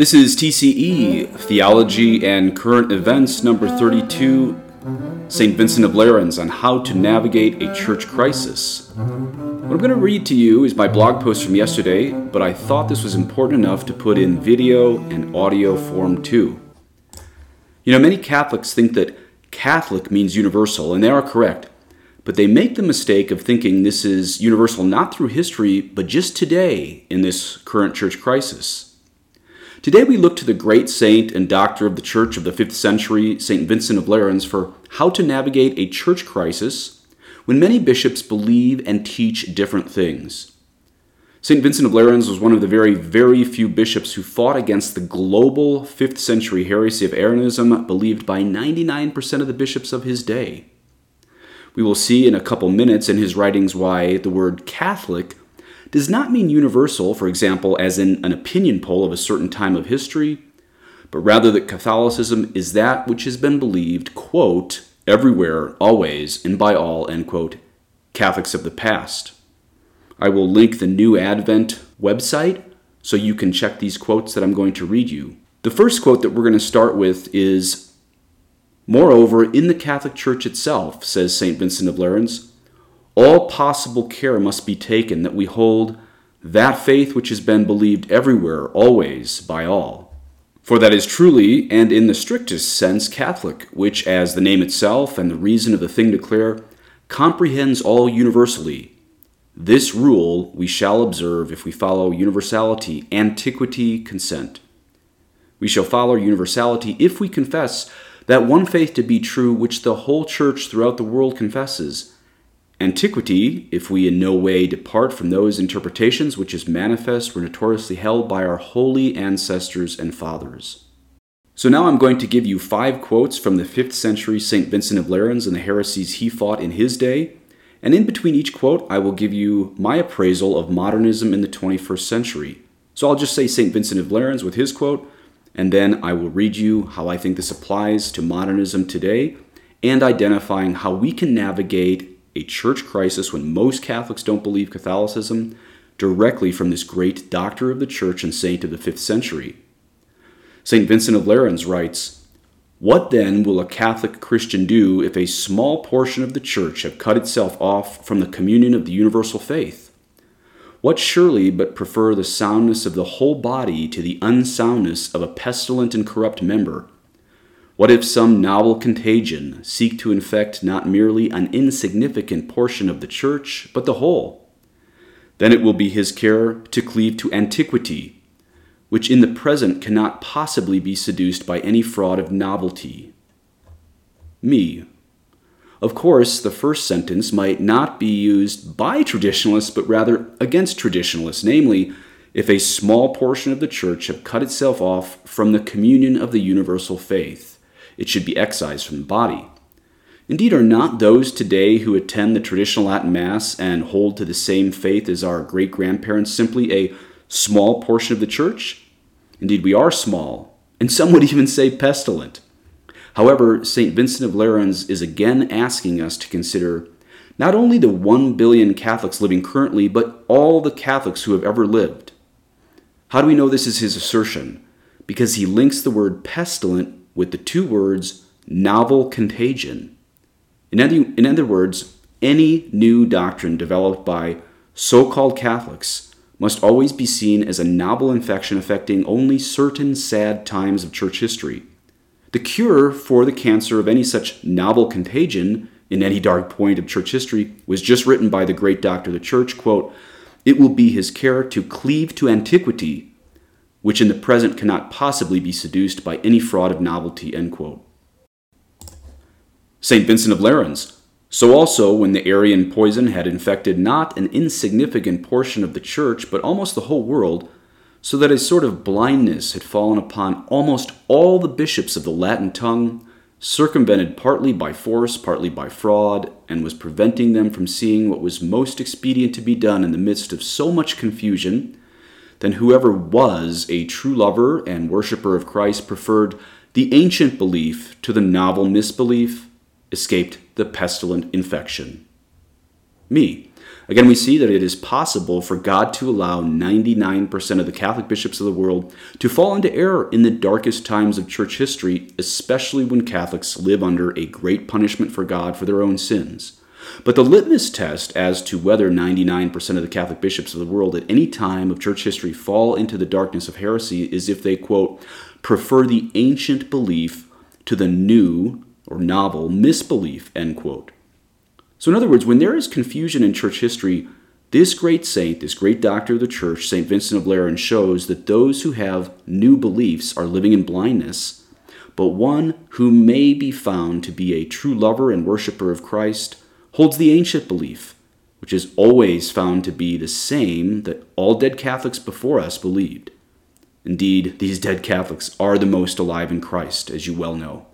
This is TCE, Theology and Current Events, number 32, St. Vincent of Lerins, on how to navigate a church crisis. What I'm going to read to you is my blog post from yesterday, but I thought this was important enough to put in video and audio form too. You know, many Catholics think that Catholic means universal, and they are correct, but they make the mistake of thinking this is universal not through history, but just today in this current church crisis. Today we look to the great saint and doctor of the Church of the 5th century, St. Vincent of Lerins, for how to navigate a church crisis when many bishops believe and teach different things. St. Vincent of Lerins was one of the very, very few bishops who fought against the global 5th century heresy of Arianism believed by 99% of the bishops of his day. We will see in a couple minutes in his writings why the word Catholic does not mean universal, for example, as in an opinion poll of a certain time of history, but rather that Catholicism is that which has been believed, quote, everywhere, always, and by all, end quote, Catholics of the past. I will link the New Advent website so you can check these quotes that I'm going to read you. The first quote that we're going to start with is Moreover, in the Catholic Church itself, says St. Vincent of Lerins, all possible care must be taken that we hold that faith which has been believed everywhere, always, by all. For that is truly, and in the strictest sense, Catholic, which, as the name itself and the reason of the thing declare, comprehends all universally. This rule we shall observe if we follow universality, antiquity, consent. We shall follow universality if we confess that one faith to be true which the whole Church throughout the world confesses Antiquity, if we in no way depart from those interpretations which is manifest were notoriously held by our holy ancestors and fathers. So now I'm going to give you five quotes from the 5th century St. Vincent of Lerins and the heresies he fought in his day, and in between each quote I will give you my appraisal of modernism in the 21st century. So I'll just say St. Vincent of Lerins with his quote, and then I will read you how I think this applies to modernism today and identifying how we can navigate a church crisis when most Catholics don't believe Catholicism directly from this great doctor of the church and saint of the 5th century. St. Vincent of Lerins writes, What then will a Catholic Christian do if a small portion of the church have cut itself off from the communion of the universal faith? What surely but prefer the soundness of the whole body to the unsoundness of a pestilent and corrupt member? What if some novel contagion seek to infect not merely an insignificant portion of the church, but the whole? Then it will be his care to cleave to antiquity, which in the present cannot possibly be seduced by any fraud of novelty. Me. Of course, the first sentence might not be used by traditionalists, but rather against traditionalists, namely, if a small portion of the church have cut itself off from the communion of the universal faith it should be excised from the body. Indeed, are not those today who attend the traditional Latin Mass and hold to the same faith as our great grandparents simply a small portion of the church? Indeed, we are small, and some would even say pestilent. However, St. Vincent of Lerins is again asking us to consider not only the 1 billion Catholics living currently, but all the Catholics who have ever lived. How do we know this is his assertion? Because he links the word pestilent with the two words novel contagion. In other, in other words, any new doctrine developed by so called Catholics must always be seen as a novel infection affecting only certain sad times of church history. The cure for the cancer of any such novel contagion in any dark point of church history was just written by the great doctor of the church, quote, it will be his care to cleave to antiquity which in the present cannot possibly be seduced by any fraud of novelty. St. Vincent of Lerins. So also, when the Arian poison had infected not an insignificant portion of the church, but almost the whole world, so that a sort of blindness had fallen upon almost all the bishops of the Latin tongue, circumvented partly by force, partly by fraud, and was preventing them from seeing what was most expedient to be done in the midst of so much confusion, then whoever was a true lover and worshiper of Christ preferred the ancient belief to the novel misbelief, escaped the pestilent infection. Me. Again, we see that it is possible for God to allow 99% of the Catholic bishops of the world to fall into error in the darkest times of church history, especially when Catholics live under a great punishment for God for their own sins. But the litmus test as to whether 99% of the Catholic bishops of the world at any time of church history fall into the darkness of heresy is if they, quote, prefer the ancient belief to the new or novel misbelief, end quote. So, in other words, when there is confusion in church history, this great saint, this great doctor of the church, St. Vincent of Lerins, shows that those who have new beliefs are living in blindness, but one who may be found to be a true lover and worshiper of Christ holds the ancient belief, which is always found to be the same that all dead Catholics before us believed. Indeed, these dead Catholics are the most alive in Christ, as you well know.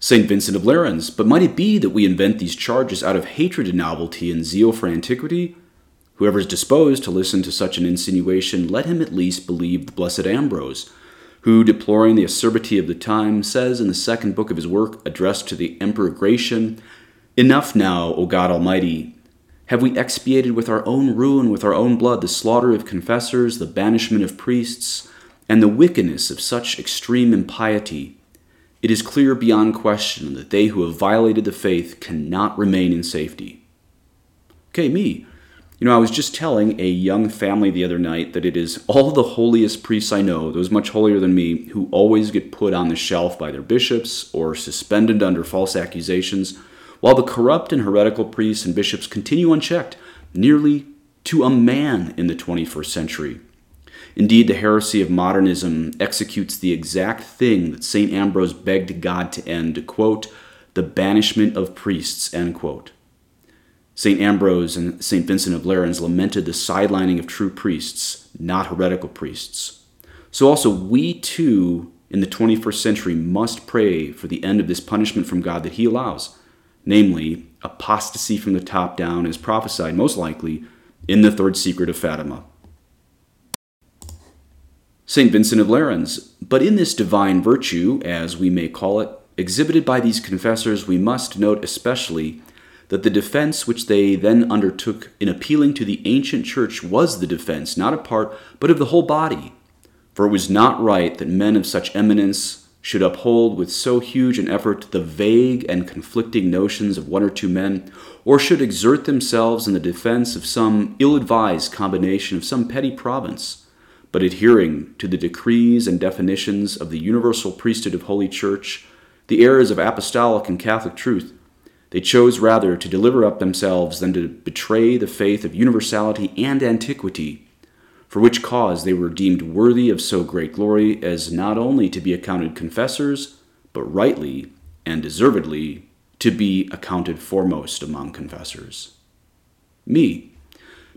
St. Vincent of Lerins, but might it be that we invent these charges out of hatred to novelty and zeal for antiquity? Whoever is disposed to listen to such an insinuation, let him at least believe the blessed Ambrose, who, deploring the acerbity of the time, says in the second book of his work, addressed to the Emperor Gratian, Enough now, O God Almighty! Have we expiated with our own ruin, with our own blood, the slaughter of confessors, the banishment of priests, and the wickedness of such extreme impiety? It is clear beyond question that they who have violated the faith cannot remain in safety. Okay, me. You know, I was just telling a young family the other night that it is all the holiest priests I know, those much holier than me, who always get put on the shelf by their bishops or suspended under false accusations, while the corrupt and heretical priests and bishops continue unchecked, nearly to a man in the 21st century. Indeed, the heresy of modernism executes the exact thing that St. Ambrose begged God to end, to quote, the banishment of priests, end quote. St. Ambrose and St. Vincent of Lerins lamented the sidelining of true priests, not heretical priests. So also we too in the 21st century must pray for the end of this punishment from God that he allows, namely apostasy from the top down as prophesied most likely in the third secret of Fatima. St. Vincent of Lerins. But in this divine virtue, as we may call it, exhibited by these confessors, we must note especially that the defense which they then undertook in appealing to the ancient church was the defense, not of part, but of the whole body. For it was not right that men of such eminence should uphold with so huge an effort the vague and conflicting notions of one or two men, or should exert themselves in the defense of some ill advised combination of some petty province but adhering to the decrees and definitions of the universal priesthood of Holy Church, the errors of apostolic and Catholic truth, they chose rather to deliver up themselves than to betray the faith of universality and antiquity, for which cause they were deemed worthy of so great glory as not only to be accounted confessors, but rightly and deservedly to be accounted foremost among confessors. Me,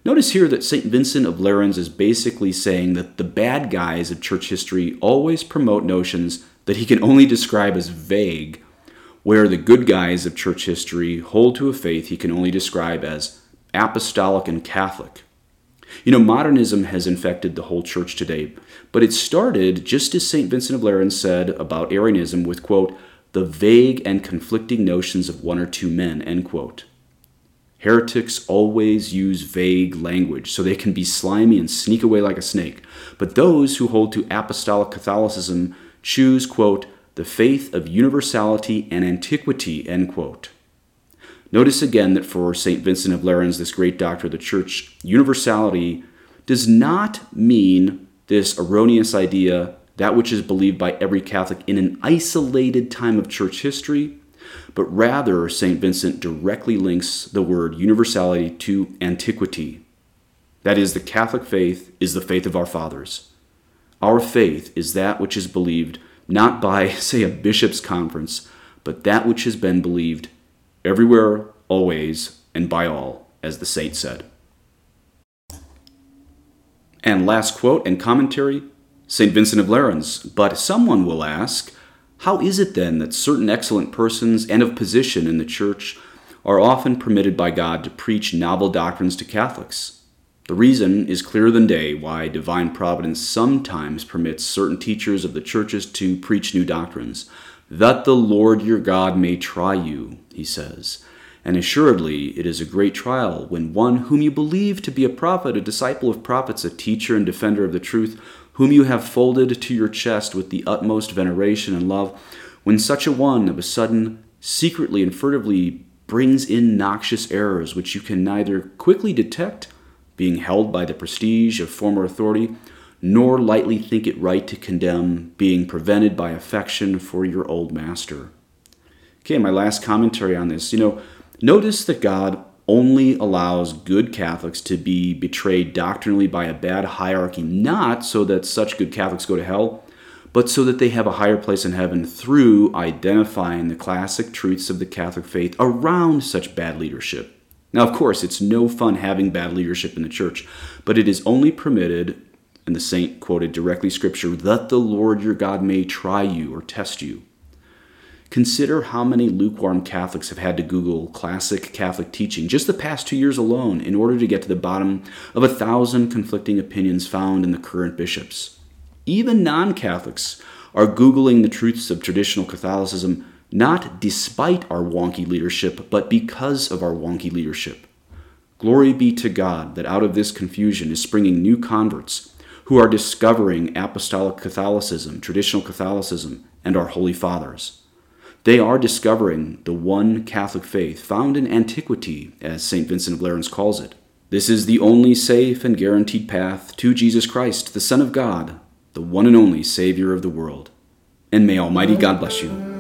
Notice here that St. Vincent of Lerins is basically saying that the bad guys of church history always promote notions that he can only describe as vague, where the good guys of church history hold to a faith he can only describe as apostolic and Catholic. You know, modernism has infected the whole church today, but it started, just as St. Vincent of Lerins said about Arianism, with, quote, the vague and conflicting notions of one or two men, end quote. Heretics always use vague language so they can be slimy and sneak away like a snake. But those who hold to apostolic Catholicism choose, quote, the faith of universality and antiquity, end quote. Notice again that for St. Vincent of Lerins, this great doctor of the church, universality does not mean this erroneous idea, that which is believed by every Catholic in an isolated time of church history, but rather St. Vincent directly links the word universality to antiquity. That is, the Catholic faith is the faith of our fathers. Our faith is that which is believed not by, say, a bishop's conference, but that which has been believed everywhere, always, and by all, as the saint said. And last quote and commentary St. Vincent of Lerins. But someone will ask, how is it then that certain excellent persons and of position in the church are often permitted by God to preach novel doctrines to Catholics? The reason is clearer than day why divine providence sometimes permits certain teachers of the churches to preach new doctrines. That the Lord your God may try you, he says, And assuredly, it is a great trial when one whom you believe to be a prophet, a disciple of prophets, a teacher and defender of the truth, whom you have folded to your chest with the utmost veneration and love, when such a one of a sudden, secretly and furtively brings in noxious errors which you can neither quickly detect, being held by the prestige of former authority, nor lightly think it right to condemn, being prevented by affection for your old master. Okay, my last commentary on this. You know, Notice that God only allows good Catholics to be betrayed doctrinally by a bad hierarchy, not so that such good Catholics go to hell, but so that they have a higher place in heaven through identifying the classic truths of the Catholic faith around such bad leadership. Now, of course, it's no fun having bad leadership in the church, but it is only permitted, and the saint quoted directly scripture, that the Lord your God may try you or test you. Consider how many lukewarm Catholics have had to Google classic Catholic teaching just the past two years alone in order to get to the bottom of a thousand conflicting opinions found in the current bishops. Even non Catholics are Googling the truths of traditional Catholicism not despite our wonky leadership, but because of our wonky leadership. Glory be to God that out of this confusion is springing new converts who are discovering apostolic Catholicism, traditional Catholicism, and our Holy Fathers. They are discovering the one Catholic faith found in antiquity, as St. Vincent of Lerins calls it. This is the only safe and guaranteed path to Jesus Christ, the Son of God, the one and only Savior of the world. And may Almighty God bless you.